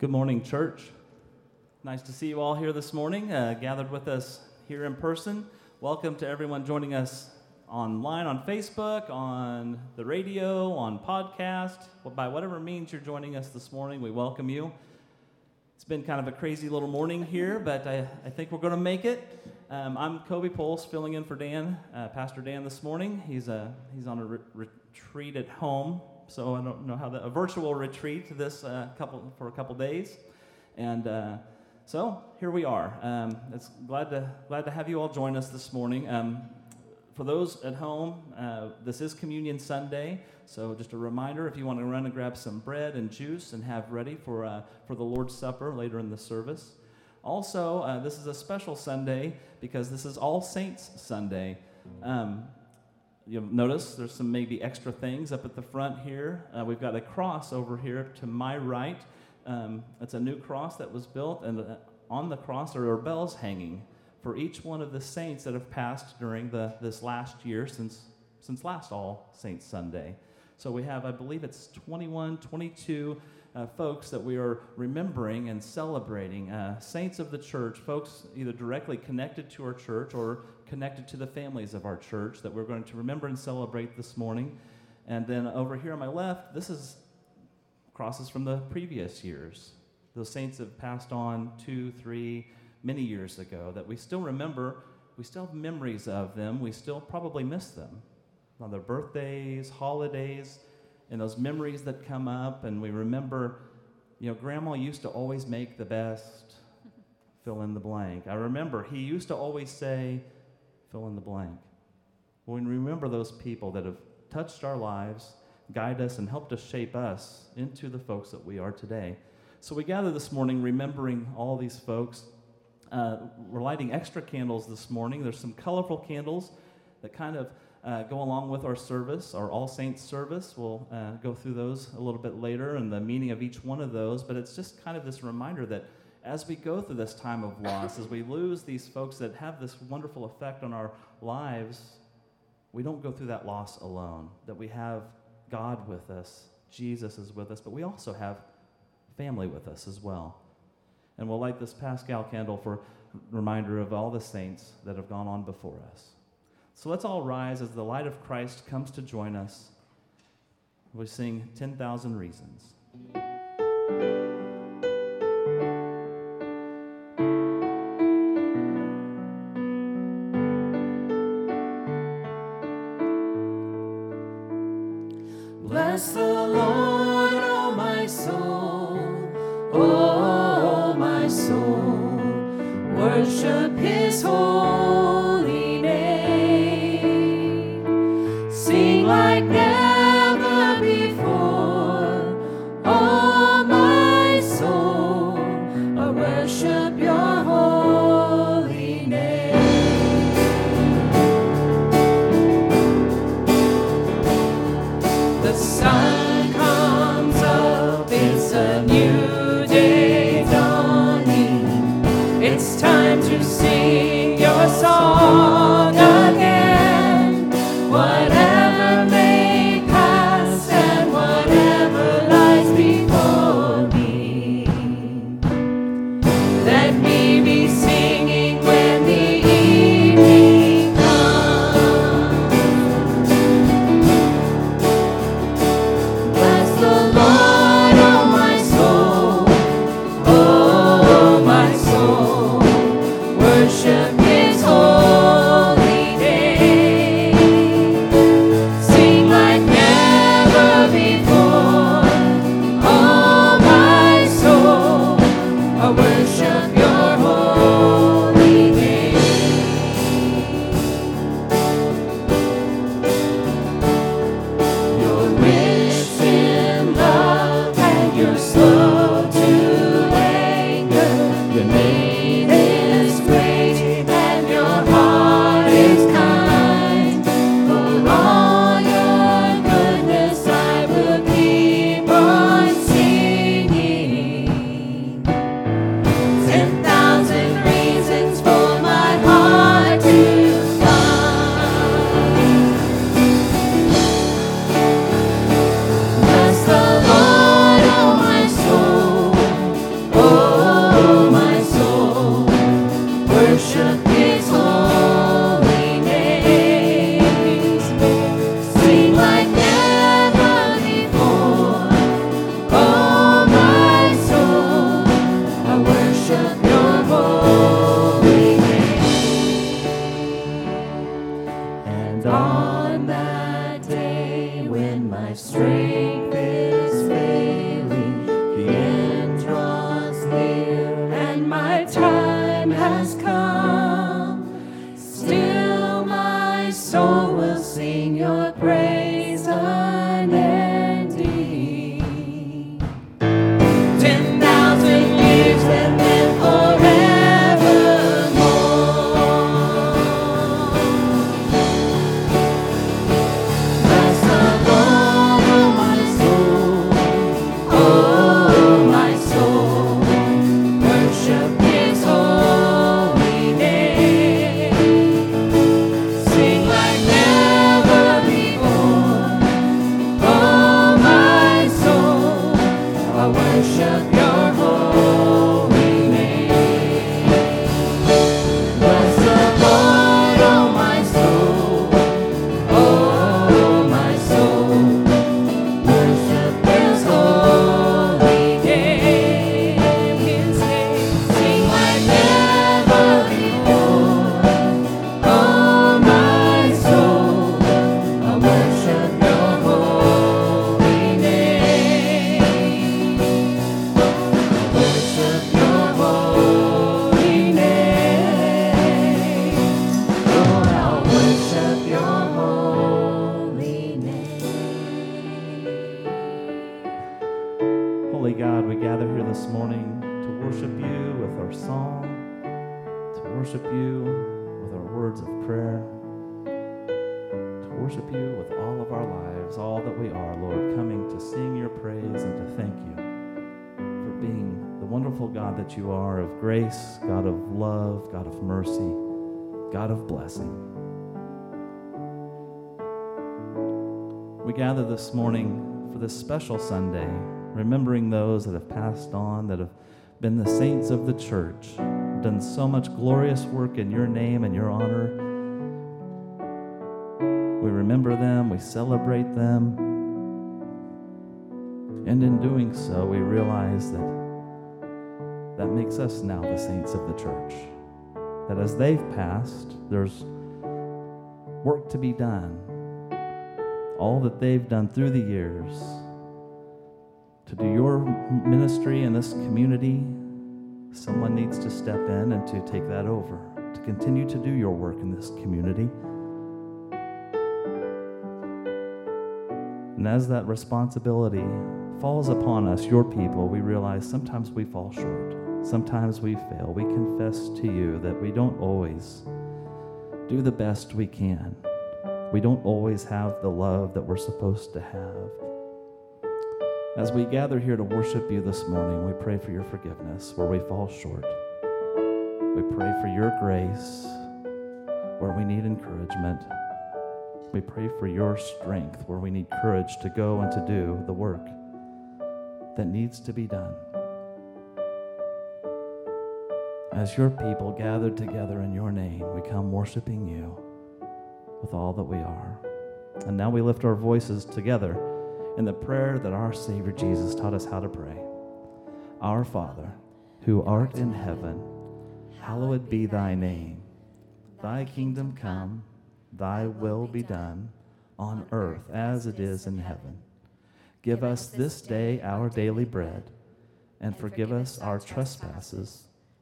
Good morning, church. Nice to see you all here this morning, uh, gathered with us here in person. Welcome to everyone joining us online on Facebook, on the radio, on podcast. By whatever means you're joining us this morning, we welcome you. It's been kind of a crazy little morning here, but I, I think we're going to make it. Um, I'm Kobe Poles, filling in for Dan, uh, Pastor Dan, this morning. He's, uh, he's on a re- retreat at home so I don't know how the a virtual retreat this uh, couple for a couple days, and uh, so here we are. Um, it's glad to glad to have you all join us this morning. Um, for those at home, uh, this is Communion Sunday, so just a reminder: if you want to run and grab some bread and juice and have ready for uh, for the Lord's Supper later in the service. Also, uh, this is a special Sunday because this is All Saints Sunday. Um, You'll notice there's some maybe extra things up at the front here. Uh, we've got a cross over here to my right. Um, it's a new cross that was built, and uh, on the cross are bells hanging for each one of the saints that have passed during the, this last year since, since last All Saints Sunday. So we have, I believe it's 21, 22 uh, folks that we are remembering and celebrating, uh, saints of the church, folks either directly connected to our church or connected to the families of our church that we're going to remember and celebrate this morning. And then over here on my left, this is crosses from the previous years. Those saints have passed on two, three, many years ago that we still remember. We still have memories of them. We still probably miss them on their birthdays, holidays and those memories that come up, and we remember, you know, Grandma used to always make the best fill in the blank. I remember he used to always say, fill in the blank. When we remember those people that have touched our lives, guide us, and helped us shape us into the folks that we are today. So we gather this morning remembering all these folks. Uh, we're lighting extra candles this morning. There's some colorful candles that kind of uh, go along with our service, our All Saints service. We'll uh, go through those a little bit later and the meaning of each one of those, but it's just kind of this reminder that as we go through this time of loss, as we lose these folks that have this wonderful effect on our lives, we don't go through that loss alone, that we have God with us, Jesus is with us, but we also have family with us as well. And we'll light this Paschal candle for reminder of all the saints that have gone on before us. So let's all rise as the light of Christ comes to join us. We sing 10,000 Reasons. God of mercy, God of blessing. We gather this morning for this special Sunday, remembering those that have passed on, that have been the saints of the church, done so much glorious work in your name and your honor. We remember them, we celebrate them, and in doing so, we realize that that makes us now the saints of the church. That as they've passed, there's work to be done all that they've done through the years to do your ministry in this community, someone needs to step in and to take that over, to continue to do your work in this community. And as that responsibility falls upon us, your people, we realize sometimes we fall short. Sometimes we fail. We confess to you that we don't always do the best we can. We don't always have the love that we're supposed to have. As we gather here to worship you this morning, we pray for your forgiveness where we fall short. We pray for your grace where we need encouragement. We pray for your strength where we need courage to go and to do the work that needs to be done. As your people gathered together in your name, we come worshiping you with all that we are. And now we lift our voices together in the prayer that our Savior Jesus taught us how to pray. Our Father, who art in heaven, hallowed be thy name. Thy kingdom come, thy will be done, on earth as it is in heaven. Give us this day our daily bread, and forgive us our trespasses,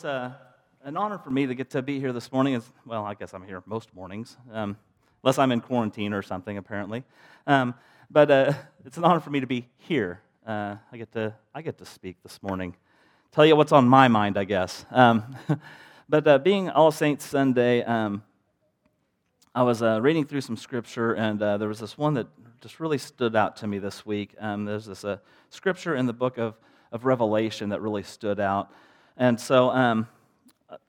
It's uh, an honor for me to get to be here this morning. It's, well, I guess I'm here most mornings, um, unless I'm in quarantine or something, apparently. Um, but uh, it's an honor for me to be here. Uh, I get to I get to speak this morning, tell you what's on my mind, I guess. Um, but uh, being All Saints Sunday, um, I was uh, reading through some scripture, and uh, there was this one that just really stood out to me this week. Um, there's this scripture in the book of, of Revelation that really stood out. And so, um,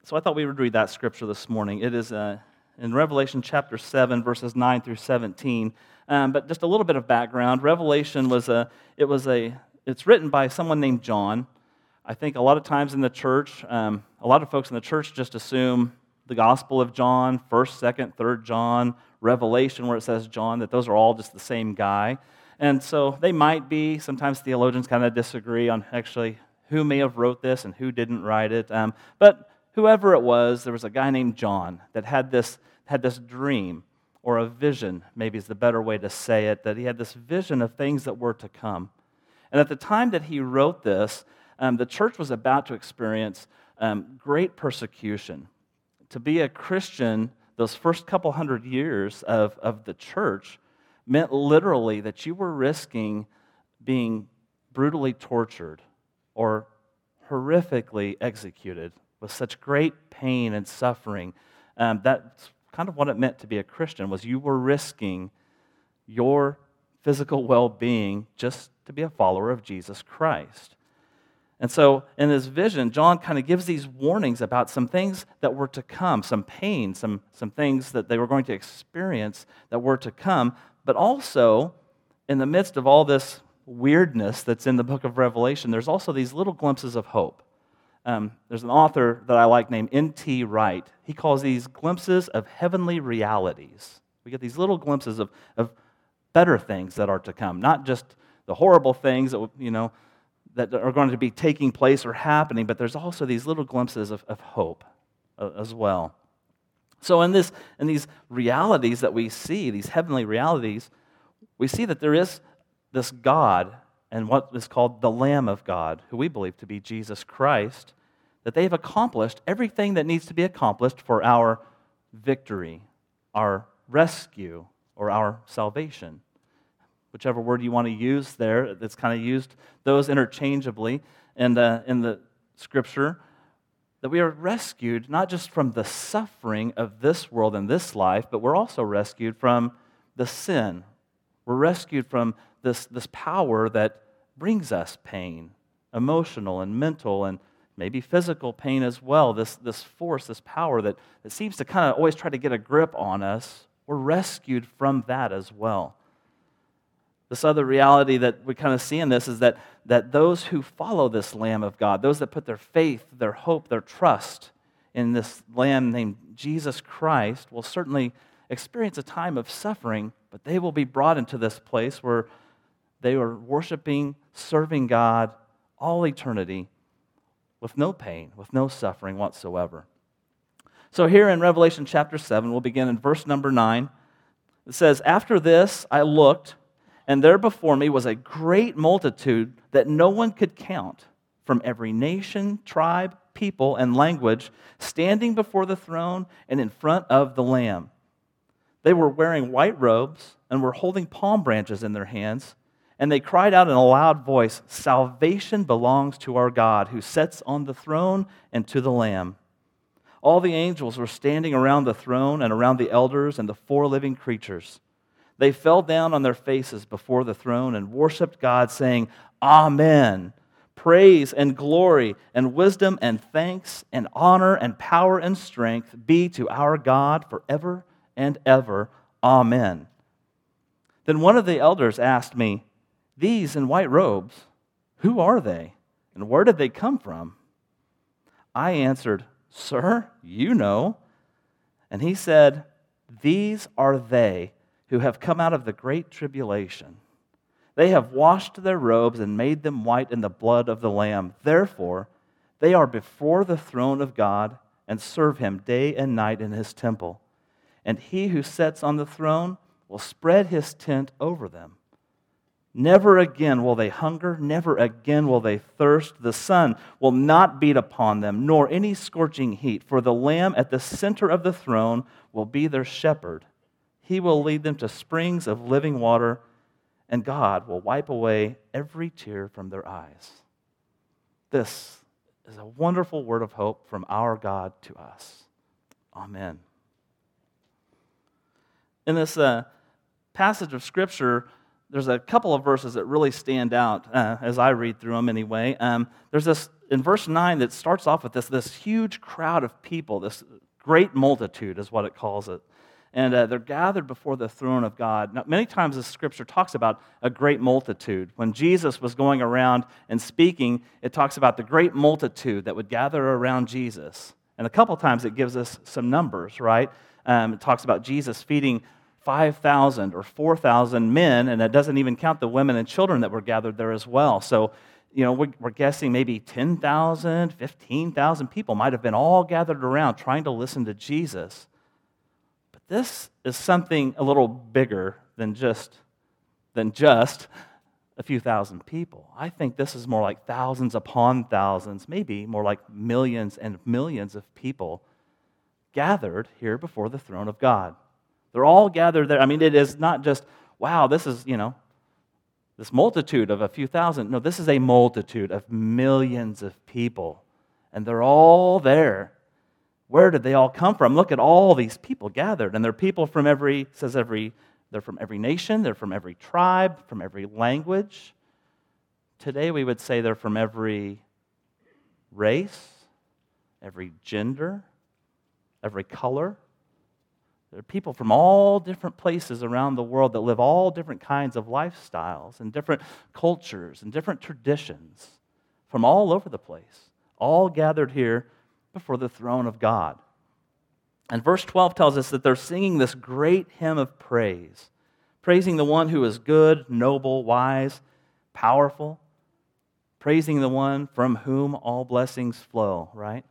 so I thought we would read that scripture this morning. It is uh, in Revelation chapter 7, verses 9 through 17. Um, but just a little bit of background. Revelation was a, it was a, it's written by someone named John. I think a lot of times in the church, um, a lot of folks in the church just assume the Gospel of John, 1st, 2nd, 3rd John, Revelation, where it says John, that those are all just the same guy. And so they might be, sometimes theologians kind of disagree on actually who may have wrote this and who didn't write it. Um, but whoever it was, there was a guy named John that had this, had this dream or a vision, maybe is the better way to say it, that he had this vision of things that were to come. And at the time that he wrote this, um, the church was about to experience um, great persecution. To be a Christian, those first couple hundred years of, of the church meant literally that you were risking being brutally tortured or horrifically executed with such great pain and suffering. Um, that's kind of what it meant to be a Christian was you were risking your physical well-being just to be a follower of Jesus Christ. And so, in his vision, John kind of gives these warnings about some things that were to come, some pain, some, some things that they were going to experience that were to come. But also, in the midst of all this weirdness that's in the book of Revelation, there's also these little glimpses of hope. Um, there's an author that I like named N.T. Wright. He calls these glimpses of heavenly realities. We get these little glimpses of, of better things that are to come, not just the horrible things that, you know, that are going to be taking place or happening, but there's also these little glimpses of, of hope uh, as well. So, in, this, in these realities that we see, these heavenly realities, we see that there is this God and what is called the Lamb of God, who we believe to be Jesus Christ, that they have accomplished everything that needs to be accomplished for our victory, our rescue, or our salvation whichever word you want to use there. That's kind of used those interchangeably in the, in the scripture. That we are rescued not just from the suffering of this world and this life, but we're also rescued from the sin. We're rescued from this, this power that brings us pain, emotional and mental and maybe physical pain as well. This, this force, this power that, that seems to kind of always try to get a grip on us. We're rescued from that as well. This other reality that we kind of see in this is that, that those who follow this Lamb of God, those that put their faith, their hope, their trust in this Lamb named Jesus Christ, will certainly experience a time of suffering, but they will be brought into this place where they were worshiping, serving God all eternity with no pain, with no suffering whatsoever. So, here in Revelation chapter 7, we'll begin in verse number 9. It says, After this I looked and there before me was a great multitude that no one could count from every nation, tribe, people, and language, standing before the throne and in front of the Lamb. They were wearing white robes and were holding palm branches in their hands, and they cried out in a loud voice Salvation belongs to our God who sits on the throne and to the Lamb. All the angels were standing around the throne and around the elders and the four living creatures. They fell down on their faces before the throne and worshiped God, saying, Amen. Praise and glory and wisdom and thanks and honor and power and strength be to our God forever and ever. Amen. Then one of the elders asked me, These in white robes, who are they? And where did they come from? I answered, Sir, you know. And he said, These are they who have come out of the great tribulation. They have washed their robes and made them white in the blood of the Lamb. Therefore, they are before the throne of God and serve him day and night in his temple. And he who sits on the throne will spread his tent over them. Never again will they hunger, never again will they thirst. The sun will not beat upon them, nor any scorching heat, for the Lamb at the center of the throne will be their shepherd he will lead them to springs of living water, and God will wipe away every tear from their eyes. This is a wonderful word of hope from our God to us. Amen. In this uh, passage of Scripture, there's a couple of verses that really stand out uh, as I read through them anyway. Um, there's this in verse 9 that starts off with this, this huge crowd of people, this great multitude is what it calls it and uh, they're gathered before the throne of God. Now, many times the scripture talks about a great multitude. When Jesus was going around and speaking, it talks about the great multitude that would gather around Jesus. And a couple times it gives us some numbers, right? Um, it talks about Jesus feeding 5,000 or 4,000 men, and that doesn't even count the women and children that were gathered there as well. So, you know, we're, we're guessing maybe 10,000, 15,000 people might have been all gathered around trying to listen to Jesus. But this is something a little bigger than just, than just a few thousand people. I think this is more like thousands upon thousands, maybe more like millions and millions of people gathered here before the throne of God. They're all gathered there. I mean, it is not just, wow, this is, you know, this multitude of a few thousand. No, this is a multitude of millions of people. And they're all there. Where did they all come from? Look at all these people gathered. And they're people from every, says every, they're from every nation, they're from every tribe, from every language. Today we would say they're from every race, every gender, every color. There are people from all different places around the world that live all different kinds of lifestyles and different cultures and different traditions from all over the place, all gathered here before the throne of God. And verse 12 tells us that they're singing this great hymn of praise, praising the one who is good, noble, wise, powerful, praising the one from whom all blessings flow, right?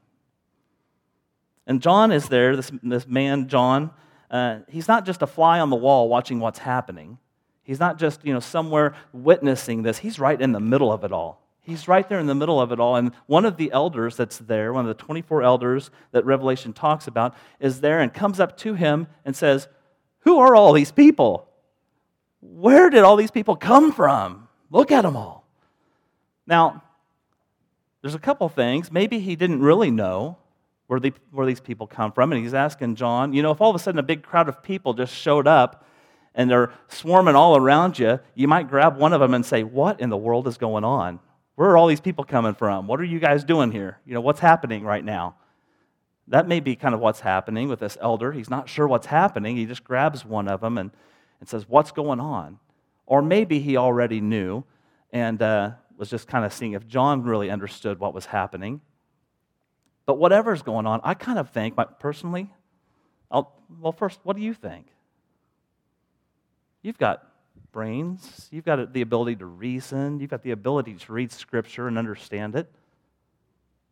And John is there, this, this man, John. Uh, he's not just a fly on the wall watching what's happening. He's not just, you know, somewhere witnessing this. He's right in the middle of it all. He's right there in the middle of it all. And one of the elders that's there, one of the 24 elders that Revelation talks about, is there and comes up to him and says, Who are all these people? Where did all these people come from? Look at them all. Now, there's a couple things. Maybe he didn't really know where, where these people come from. And he's asking John, you know, if all of a sudden a big crowd of people just showed up and they're swarming all around you, you might grab one of them and say, What in the world is going on? Where are all these people coming from? What are you guys doing here? You know, what's happening right now? That may be kind of what's happening with this elder. He's not sure what's happening. He just grabs one of them and, and says, What's going on? Or maybe he already knew and uh, was just kind of seeing if John really understood what was happening. But whatever's going on, I kind of think, personally, I'll, well, first, what do you think? You've got brains. You've got the ability to reason. You've got the ability to read Scripture and understand it.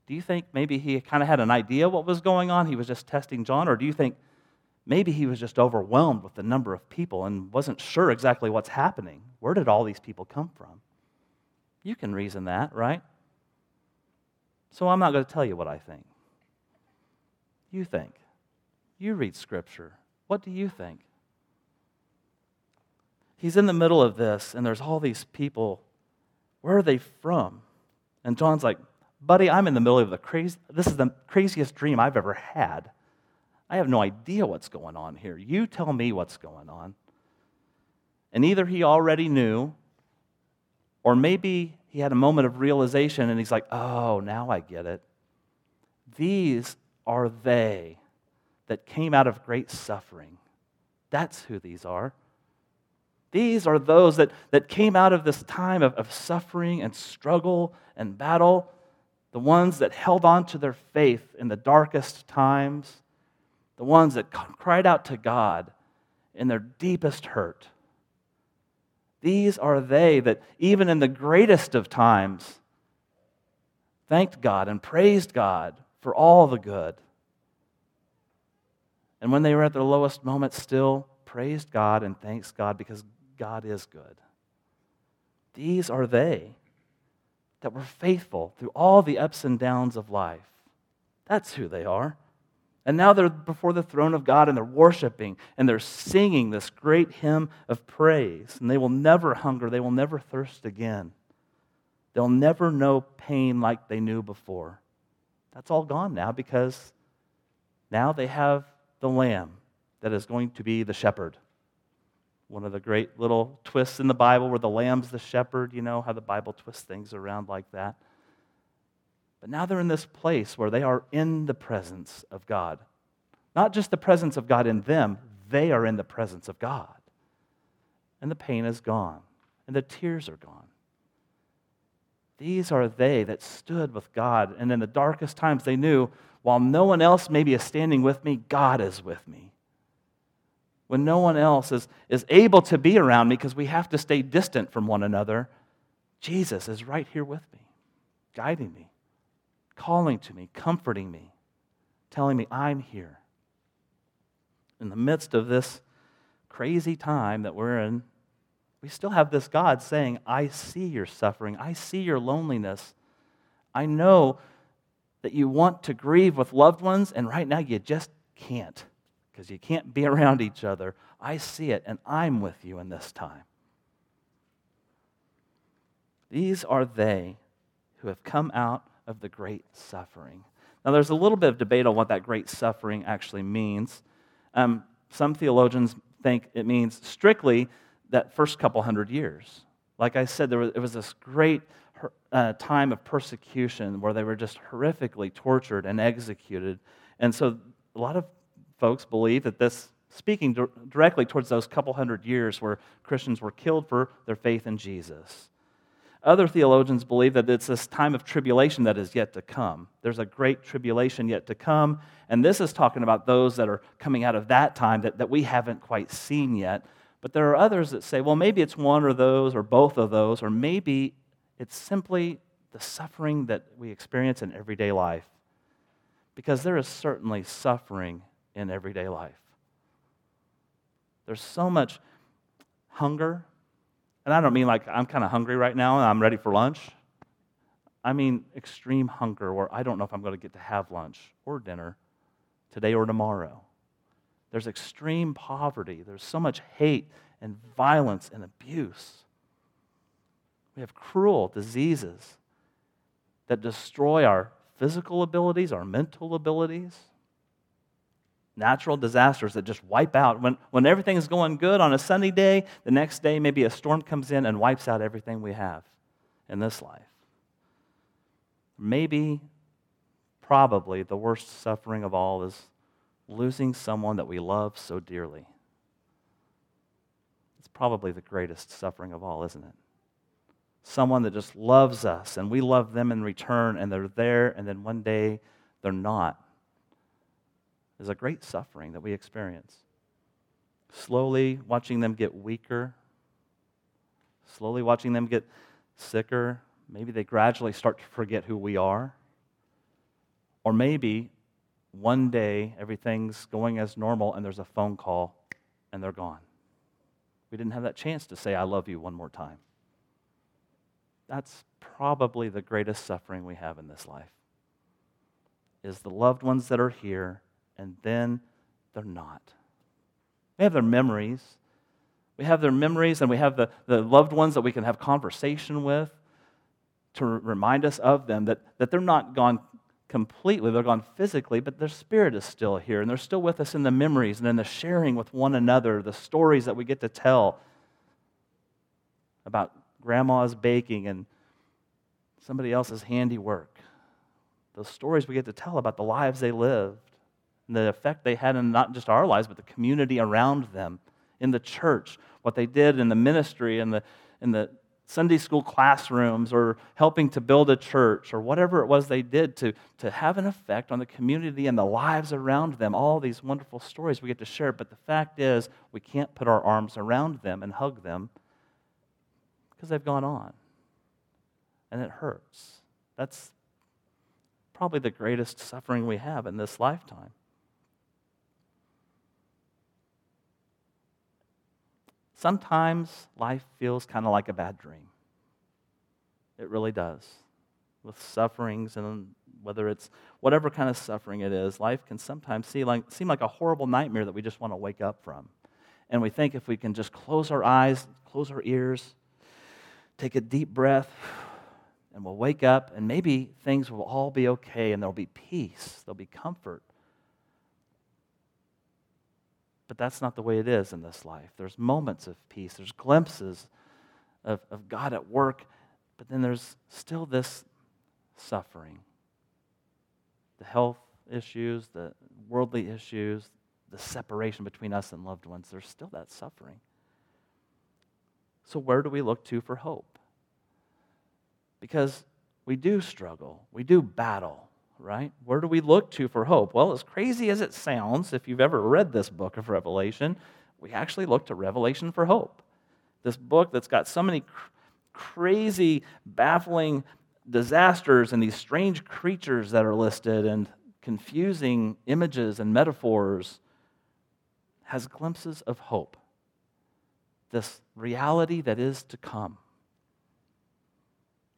Do you think maybe he kind of had an idea what was going on? He was just testing John? Or do you think maybe he was just overwhelmed with the number of people and wasn't sure exactly what's happening? Where did all these people come from? You can reason that, right? So I'm not going to tell you what I think. You think. You read Scripture. What do you think? he's in the middle of this, and there's all these people. Where are they from? And John's like, buddy, I'm in the middle of the crazy, this is the craziest dream I've ever had. I have no idea what's going on here. You tell me what's going on. And either he already knew, or maybe he had a moment of realization and he's like, oh, now I get it. These are they that came out of great suffering. That's who these are. These are those that, that came out of this time of, of suffering and struggle and battle, the ones that held on to their faith in the darkest times, the ones that cried out to God in their deepest hurt. These are they that, even in the greatest of times, thanked God and praised God for all the good. And when they were at their lowest moment, still praised God and thanks God because God is good. These are they that were faithful through all the ups and downs of life. That's who they are. And now they're before the throne of God and they're worshiping and they're singing this great hymn of praise. And they will never hunger, they will never thirst again. They'll never know pain like they knew before. That's all gone now because now they have the Lamb that is going to be the shepherd one of the great little twists in the Bible where the lamb's the shepherd, you know, how the Bible twists things around like that. But now they're in this place where they are in the presence of God. Not just the presence of God in them, they are in the presence of God. And the pain is gone, and the tears are gone. These are they that stood with God, and in the darkest times they knew, while no one else maybe is standing with me, God is with me. when no one else is, is able to be around me because we have to stay distant from one another, Jesus is right here with me, guiding me, calling to me, comforting me, telling me, I'm here. In the midst of this crazy time that we're in, we still have this God saying, I see your suffering, I see your loneliness. I know that you want to grieve with loved ones, and right now you just can't because you can't be around each other. I see it, and I'm with you in this time. These are they who have come out of the great suffering. Now, there's a little bit of debate on what that great suffering actually means. Um, some theologians think it means strictly that first couple hundred years. Like I said, there was, it was this great uh, time of persecution where they were just horrifically tortured and executed. And so a lot of folks believe that this, speaking directly towards those couple hundred years where Christians were killed for their faith in Jesus. Other theologians believe that it's this time of tribulation that is yet to come. There's a great tribulation yet to come, and this is talking about those that are coming out of that time that, that we haven't quite seen yet. But there are others that say, well, maybe it's one or those or both of those, or maybe it's simply the suffering that we experience in everyday life. Because there is certainly suffering in everyday life. There's so much hunger. And I don't mean like I'm kind of hungry right now and I'm ready for lunch. I mean extreme hunger where I don't know if I'm going to get to have lunch or dinner today or tomorrow. There's extreme poverty. There's so much hate and violence and abuse. We have cruel diseases that destroy our physical abilities, our mental abilities, natural disasters that just wipe out. When, when everything is going good on a sunny day, the next day maybe a storm comes in and wipes out everything we have in this life. Maybe, probably, the worst suffering of all is losing someone that we love so dearly. It's probably the greatest suffering of all, isn't it? Someone that just loves us and we love them in return and they're there and then one day they're not. Is a great suffering that we experience. Slowly watching them get weaker, slowly watching them get sicker. Maybe they gradually start to forget who we are. Or maybe one day everything's going as normal and there's a phone call and they're gone. We didn't have that chance to say, I love you one more time. That's probably the greatest suffering we have in this life is the loved ones that are here and then they're not. We have their memories. We have their memories and we have the, the loved ones that we can have conversation with to remind us of them that, that they're not gone completely. They're gone physically, but their spirit is still here, and they're still with us in the memories and in the sharing with one another, the stories that we get to tell about grandma's baking and somebody else's handiwork. Those stories we get to tell about the lives they lived and the effect they had in not just our lives, but the community around them, in the church, what they did in the ministry and the, in the Sunday school classrooms or helping to build a church or whatever it was they did to, to have an effect on the community and the lives around them. All these wonderful stories we get to share. But the fact is, we can't put our arms around them and hug them because they've gone on. And it hurts. That's probably the greatest suffering we have in this lifetime. Sometimes life feels kind of like a bad dream. It really does. With sufferings and whether it's whatever kind of suffering it is, life can sometimes seem like, seem like a horrible nightmare that we just want to wake up from. And we think if we can just close our eyes, close our ears, take a deep breath, and we'll wake up, and maybe things will all be okay and there'll be peace, there'll be comfort. But that's not the way it is in this life. There's moments of peace, there's glimpses of, of God at work, but then there's still this suffering the health issues, the worldly issues, the separation between us and loved ones. There's still that suffering. So, where do we look to for hope? Because we do struggle, we do battle right? Where do we look to for hope? Well, as crazy as it sounds, if you've ever read this book of Revelation, we actually look to Revelation for hope. This book that's got so many cr- crazy, baffling disasters and these strange creatures that are listed and confusing images and metaphors has glimpses of hope. This reality that is to come.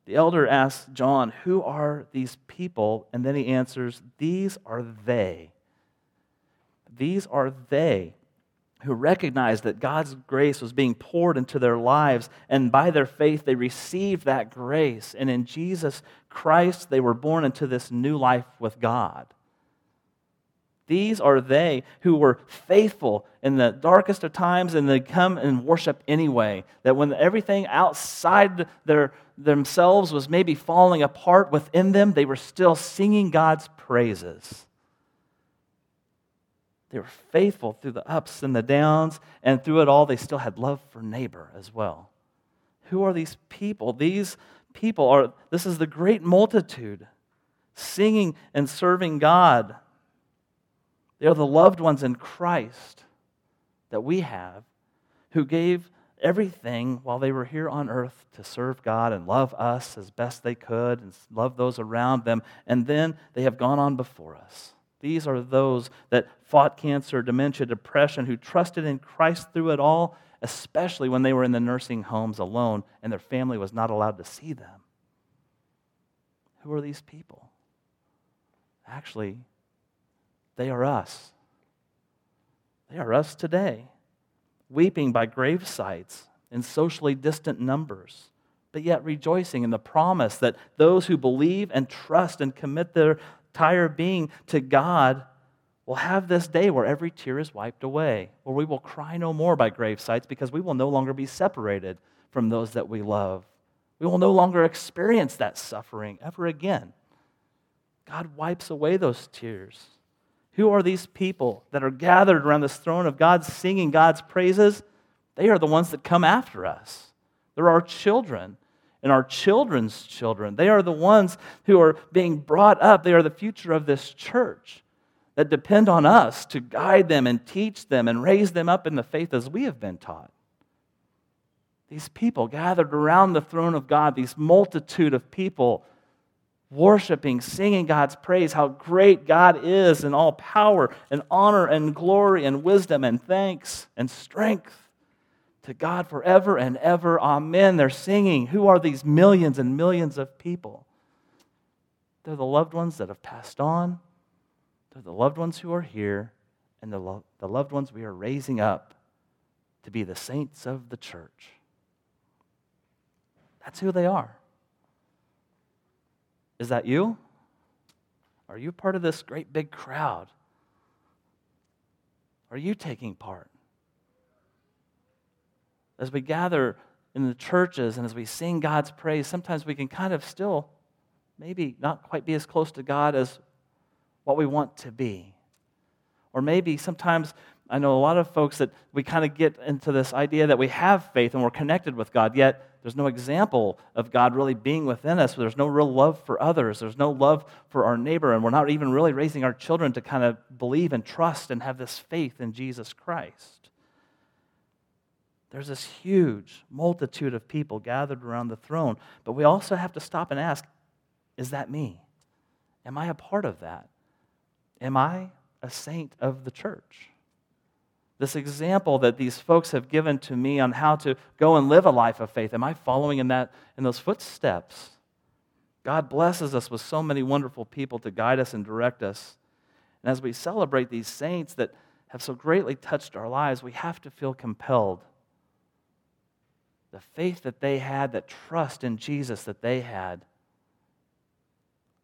The elder asks John, Who are these people? And then he answers, These are they. These are they who recognized that God's grace was being poured into their lives, and by their faith, they received that grace. And in Jesus Christ, they were born into this new life with God. These are they who were faithful in the darkest of times and they come and worship anyway. That when everything outside their, themselves was maybe falling apart within them, they were still singing God's praises. They were faithful through the ups and the downs, and through it all, they still had love for neighbor as well. Who are these people? These people are, this is the great multitude singing and serving God. They are the loved ones in Christ that we have who gave everything while they were here on earth to serve God and love us as best they could and love those around them. And then they have gone on before us. These are those that fought cancer, dementia, depression, who trusted in Christ through it all, especially when they were in the nursing homes alone and their family was not allowed to see them. Who are these people? Actually, they are us. They are us today, weeping by gravesites in socially distant numbers, but yet rejoicing in the promise that those who believe and trust and commit their entire being to God will have this day where every tear is wiped away, where we will cry no more by gravesites because we will no longer be separated from those that we love. We will no longer experience that suffering ever again. God wipes away those tears. Who are these people that are gathered around this throne of God singing God's praises? They are the ones that come after us. They're our children and our children's children. They are the ones who are being brought up. They are the future of this church that depend on us to guide them and teach them and raise them up in the faith as we have been taught. These people gathered around the throne of God, these multitude of people worshiping, singing God's praise, how great God is in all power and honor and glory and wisdom and thanks and strength to God forever and ever. Amen. They're singing. Who are these millions and millions of people? They're the loved ones that have passed on, they're the loved ones who are here, and the, lo- the loved ones we are raising up to be the saints of the church. That's who they are. Is that you? Are you part of this great big crowd? Are you taking part? As we gather in the churches and as we sing God's praise, sometimes we can kind of still maybe not quite be as close to God as what we want to be. Or maybe sometimes I know a lot of folks that we kind of get into this idea that we have faith and we're connected with God, yet there's no example of God really being within us. There's no real love for others. There's no love for our neighbor. And we're not even really raising our children to kind of believe and trust and have this faith in Jesus Christ. There's this huge multitude of people gathered around the throne. But we also have to stop and ask is that me? Am I a part of that? Am I a saint of the church? This example that these folks have given to me on how to go and live a life of faith, am I following in, that, in those footsteps? God blesses us with so many wonderful people to guide us and direct us. And as we celebrate these saints that have so greatly touched our lives, we have to feel compelled the faith that they had, that trust in Jesus that they had,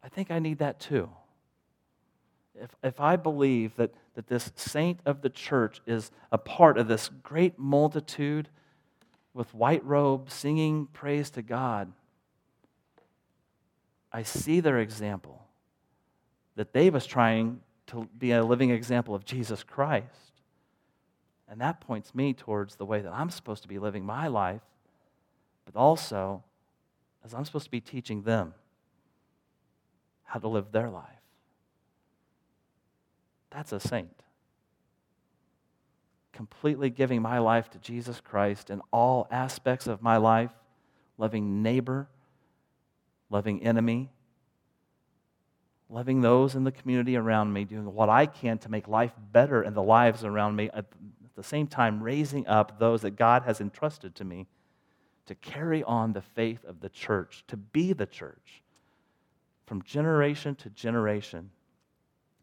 I think I need that too. If, if I believe that, that this saint of the church is a part of this great multitude with white robes singing praise to God, I see their example that they was trying to be a living example of Jesus Christ. And that points me towards the way that I'm supposed to be living my life but also as I'm supposed to be teaching them how to live their life. That's a saint. completely giving my life to Jesus Christ in all aspects of my life, loving neighbor, loving enemy, loving those in the community around me, doing what I can to make life better in the lives around me, at the same time, raising up those that God has entrusted to me to carry on the faith of the church, to be the church from generation to generation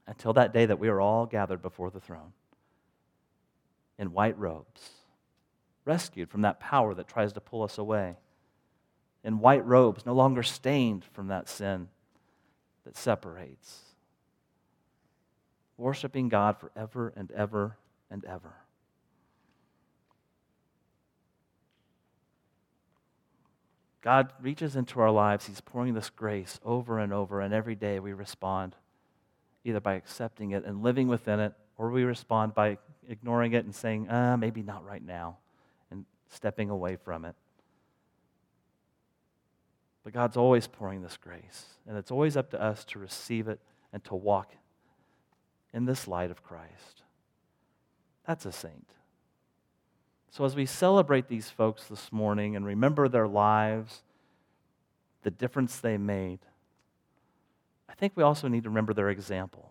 until that day that we are all gathered before the throne in white robes, rescued from that power that tries to pull us away, in white robes, no longer stained from that sin that separates, worshiping God forever and ever and ever. God reaches into our lives. He's pouring this grace over and over, and every day we respond either by accepting it and living within it, or we respond by ignoring it and saying, uh, maybe not right now, and stepping away from it. But God's always pouring this grace, and it's always up to us to receive it and to walk in this light of Christ. That's a saint. So, as we celebrate these folks this morning and remember their lives, the difference they made, I think we also need to remember their example.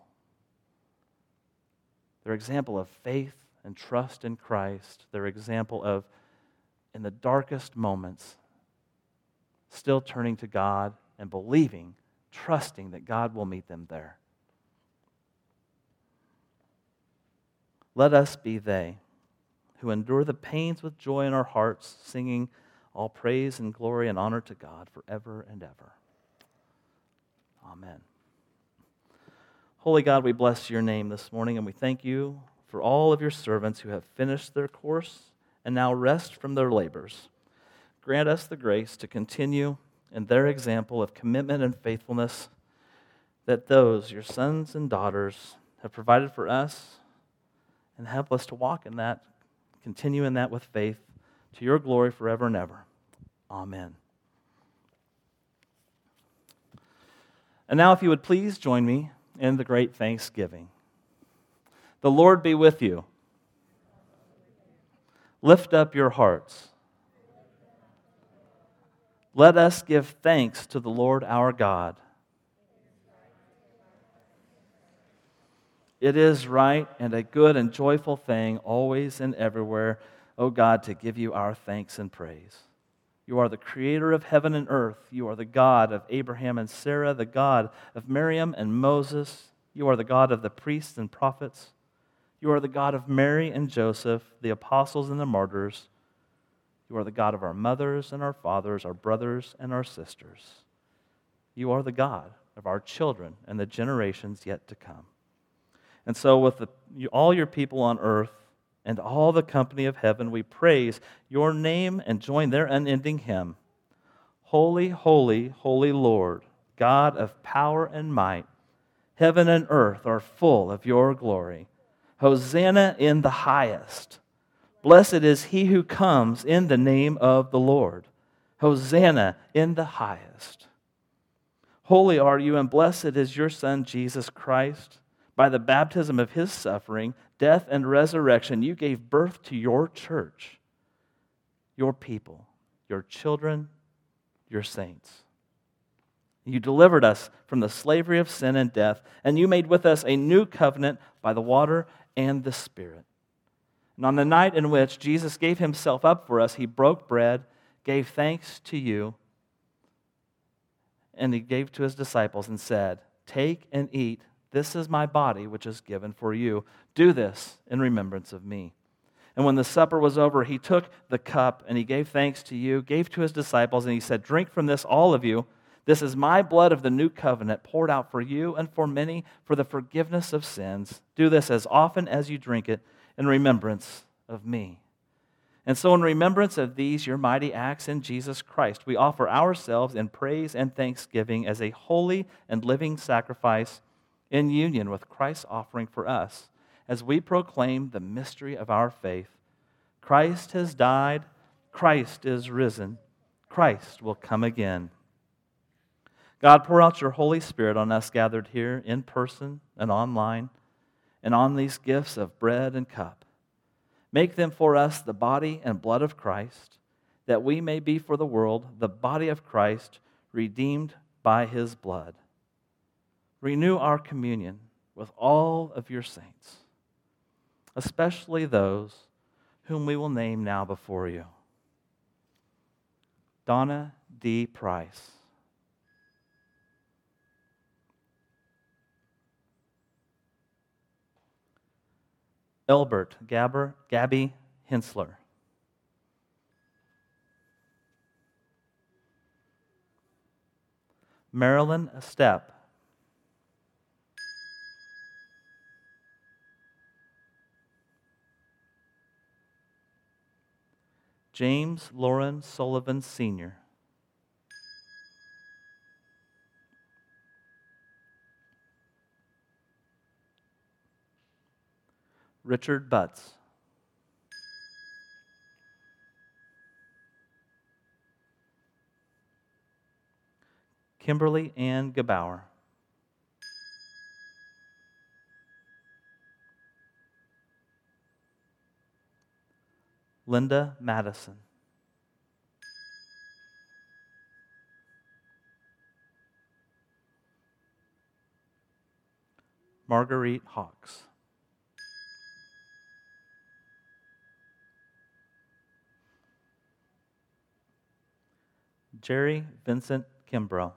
Their example of faith and trust in Christ, their example of, in the darkest moments, still turning to God and believing, trusting that God will meet them there. Let us be they who endure the pains with joy in our hearts, singing all praise and glory and honor to God forever and ever. Amen. Holy God, we bless your name this morning and we thank you for all of your servants who have finished their course and now rest from their labors. Grant us the grace to continue in their example of commitment and faithfulness that those, your sons and daughters, have provided for us and help us to walk in that continue in that with faith to your glory forever and ever. Amen. And now, if you would please join me in the great thanksgiving. The Lord be with you. Lift up your hearts. Let us give thanks to the Lord our God. It is right and a good and joyful thing, always and everywhere, O God, to give you our thanks and praise. You are the creator of heaven and earth. You are the God of Abraham and Sarah, the God of Miriam and Moses. You are the God of the priests and prophets. You are the God of Mary and Joseph, the apostles and the martyrs. You are the God of our mothers and our fathers, our brothers and our sisters. You are the God of our children and the generations yet to come. And so, with the, all your people on earth and all the company of heaven, we praise your name and join their unending hymn Holy, holy, holy Lord, God of power and might. Heaven and earth are full of your glory. Hosanna in the highest. Blessed is he who comes in the name of the Lord. Hosanna in the highest. Holy are you, and blessed is your Son, Jesus Christ by the baptism of his suffering, death, and resurrection, you gave birth to your church, your people, your children, your saints. You delivered us from the slavery of sin and death, and you made with us a new covenant by the water and the Spirit. And on the night in which Jesus gave himself up for us, he broke bread, gave thanks to you, and he gave to his disciples and said, Take and eat. This is my body, which is given for you. Do this in remembrance of me. And when the supper was over, he took the cup and he gave thanks to you, gave to his disciples, and he said, Drink from this, all of you. This is my blood of the new covenant, poured out for you and for many for the forgiveness of sins. Do this as often as you drink it in remembrance of me. And so, in remembrance of these, your mighty acts in Jesus Christ, we offer ourselves in praise and thanksgiving as a holy and living sacrifice in union with Christ's offering for us as we proclaim the mystery of our faith. Christ has died, Christ is risen, Christ will come again. God, pour out your Holy Spirit on us gathered here in person and online, and on these gifts of bread and cup. Make them for us the body and blood of Christ, that we may be for the world the body of Christ, redeemed by his blood. Renew our communion with all of your saints, especially those whom we will name now before you Donna D. Price. Elbert Gabber, Gabby Hensler. Marilyn Estep. James Lauren Sullivan Sr. Richard Butts. Kimberly Ann Gebauer. Linda Madison. Marguerite Hawks. Jerry Vincent Kimbrough.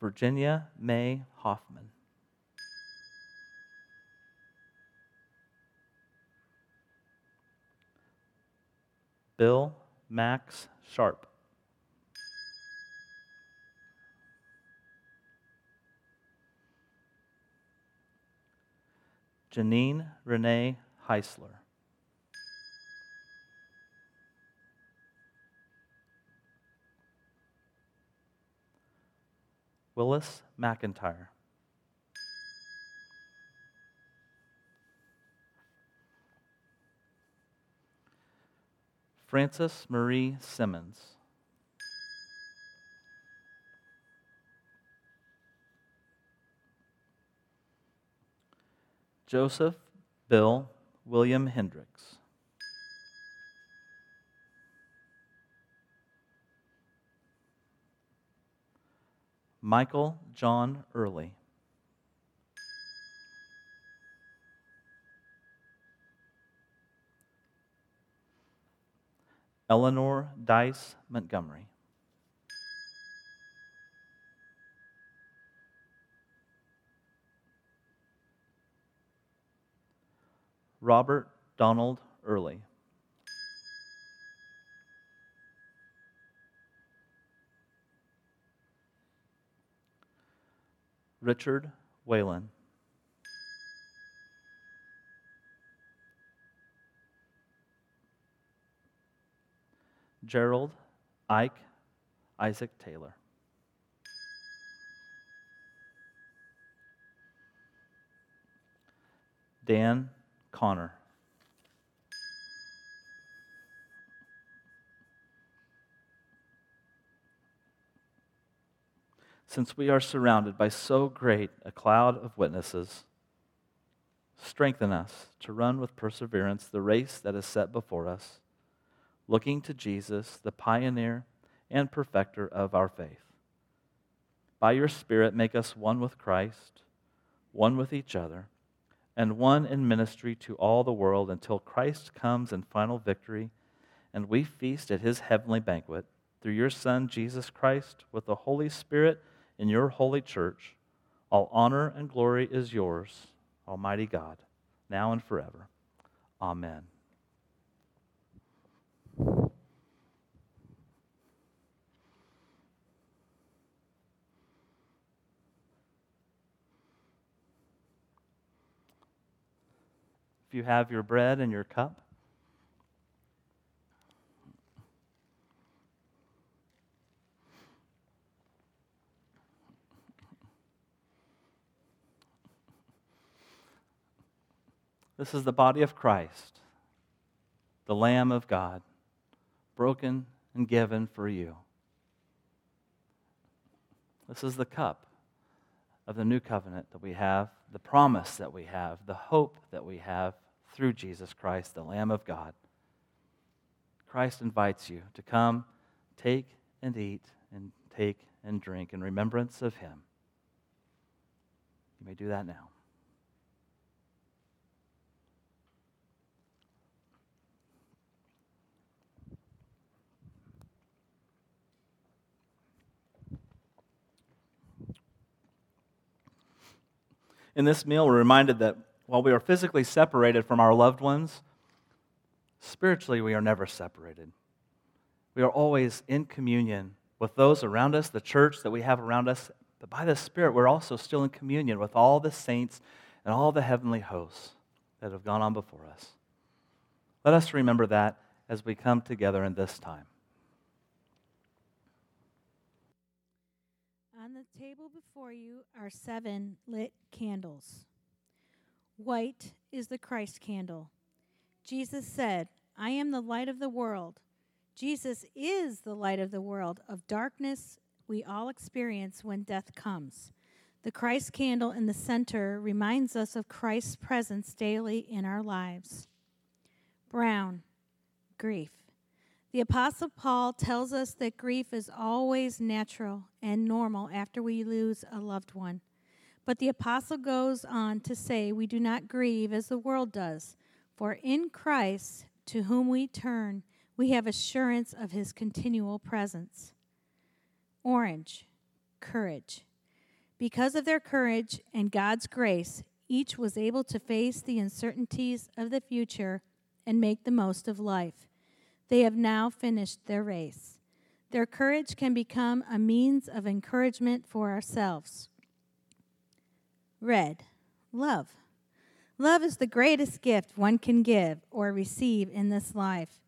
Virginia May Hoffman. Bill Max Sharp. Janine Renee Heisler. Willis McIntyre. Frances Marie Simmons. Joseph Bill William Hendricks. Michael John Early. Eleanor Dice Montgomery. Robert Donald Early. Richard Whalen. Gerald Ike Isaac Taylor. Dan Connor. Since we are surrounded by so great a cloud of witnesses, strengthen us to run with perseverance the race that is set before us, looking to Jesus, the pioneer and perfecter of our faith. By your Spirit, make us one with Christ, one with each other, and one in ministry to all the world until Christ comes in final victory and we feast at his heavenly banquet through your Son, Jesus Christ, with the Holy Spirit in your holy church. All honor and glory is yours, Almighty God, now and forever. Amen. You have your bread and your cup, This is the body of Christ, the Lamb of God, broken and given for you. This is the cup, of the new covenant that we have, the promise that we have, the hope that we have through Jesus Christ, the Lamb of God. Christ invites you to come, take and eat, and take and drink in remembrance of him. You may do that now. In this meal, we're reminded that while we are physically separated from our loved ones, spiritually we are never separated. We are always in communion with those around us, the church that we have around us, but by the Spirit, we're also still in communion with all the saints and all the heavenly hosts that have gone on before us. Let us remember that as we come together in this time. On the table before you are seven lit candles. White is the Christ candle. Jesus said, I am the light of the world. Jesus is the light of the world, of darkness we all experience when death comes. The Christ candle in the center reminds us of Christ's presence daily in our lives. Brown, grief. The Apostle Paul tells us that grief is always natural and normal after we lose a loved one. But the Apostle goes on to say we do not grieve as the world does, for in Christ, to whom we turn, we have assurance of his continual presence. Orange, courage. Because of their courage and God's grace, each was able to face the uncertainties of the future and make the most of life. They have now finished their race. Their courage can become a means of encouragement for ourselves. Red, love. Love is the greatest gift one can give or receive in this life.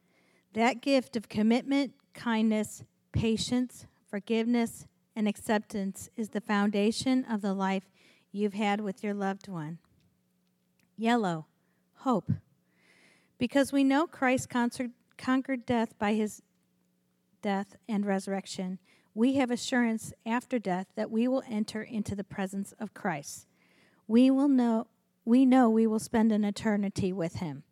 That gift of commitment, kindness, patience, forgiveness, and acceptance is the foundation of the life you've had with your loved one. Yellow, hope. Because we know Christ conquered death by his death and resurrection, we have assurance after death that we will enter into the presence of Christ. We will know we know we will spend an eternity with him.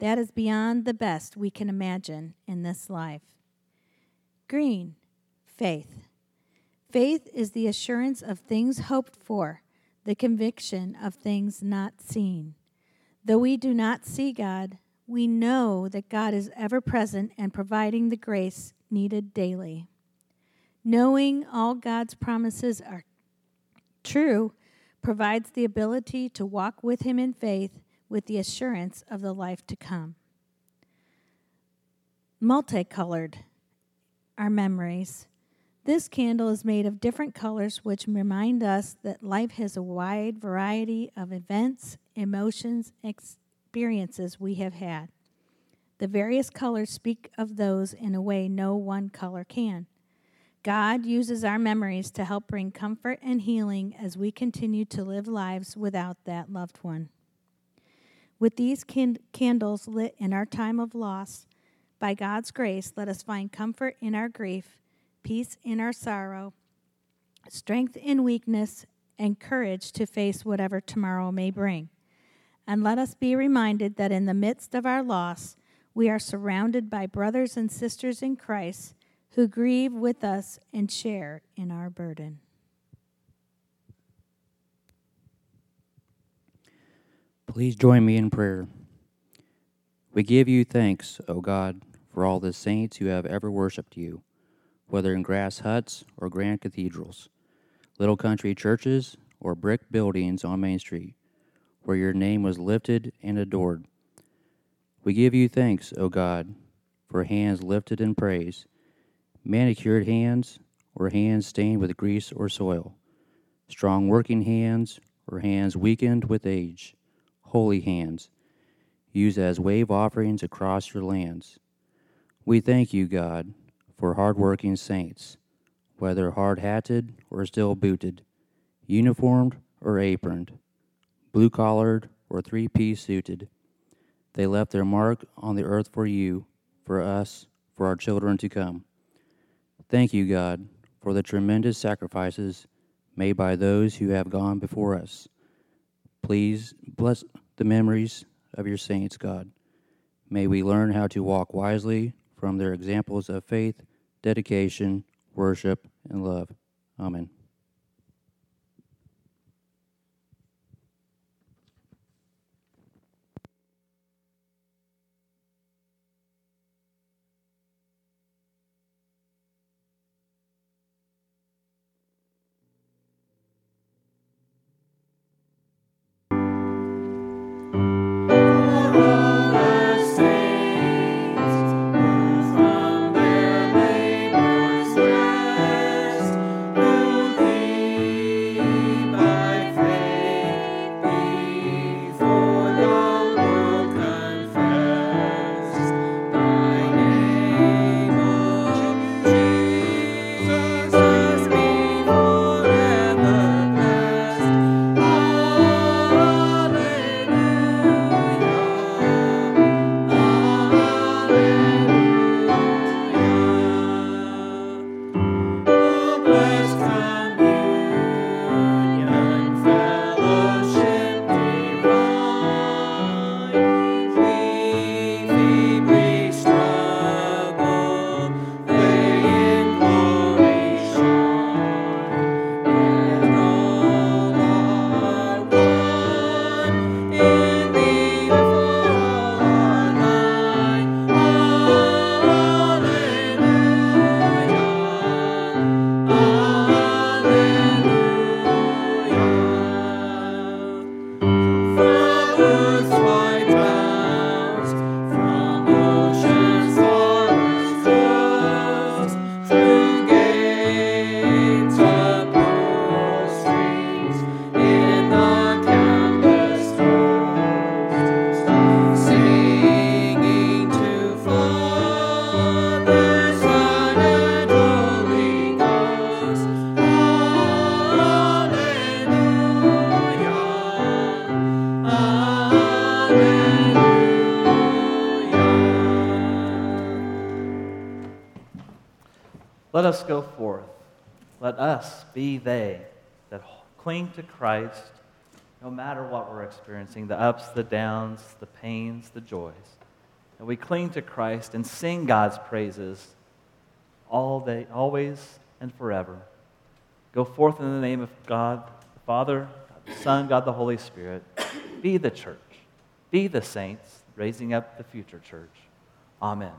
That is beyond the best we can imagine in this life. Green, faith. Faith is the assurance of things hoped for, the conviction of things not seen. Though we do not see God, we know that God is ever present and providing the grace needed daily. Knowing all God's promises are true provides the ability to walk with Him in faith with the assurance of the life to come. Multicolored, our memories. This candle is made of different colors, which remind us that life has a wide variety of events, emotions, experiences we have had. The various colors speak of those in a way no one color can. God uses our memories to help bring comfort and healing as we continue to live lives without that loved one. With these can- candles lit in our time of loss, by God's grace, let us find comfort in our grief, peace in our sorrow, strength in weakness, and courage to face whatever tomorrow may bring. And let us be reminded that in the midst of our loss, we are surrounded by brothers and sisters in Christ who grieve with us and share in our burden. Please join me in prayer. We give you thanks, O God, for all the saints who have ever worshiped you, whether in grass huts or grand cathedrals, little country churches or brick buildings on Main Street, where your name was lifted and adored. We give you thanks, O God, for hands lifted in praise manicured hands or hands stained with grease or soil, strong working hands or hands weakened with age, holy hands, used as wave offerings across your lands. We thank you, God, for hard-working saints, whether hard-hatted or still booted, uniformed or aproned, blue-collared or three-piece suited. They left their mark on the earth for you, for us, for our children to come. Thank you, God, for the tremendous sacrifices made by those who have gone before us. Please bless the memories of your saints, God. May we learn how to walk wisely from their examples of faith, dedication, worship, and love. Amen. let us be they that cling to Christ no matter what we're experiencing the ups, the downs, the pains, the joys. And we cling to Christ and sing God's praises all day, always and forever. Go forth in the name of God, the Father, God the Son, God the Holy Spirit. Be the church. Be the saints, raising up the future church. Amen.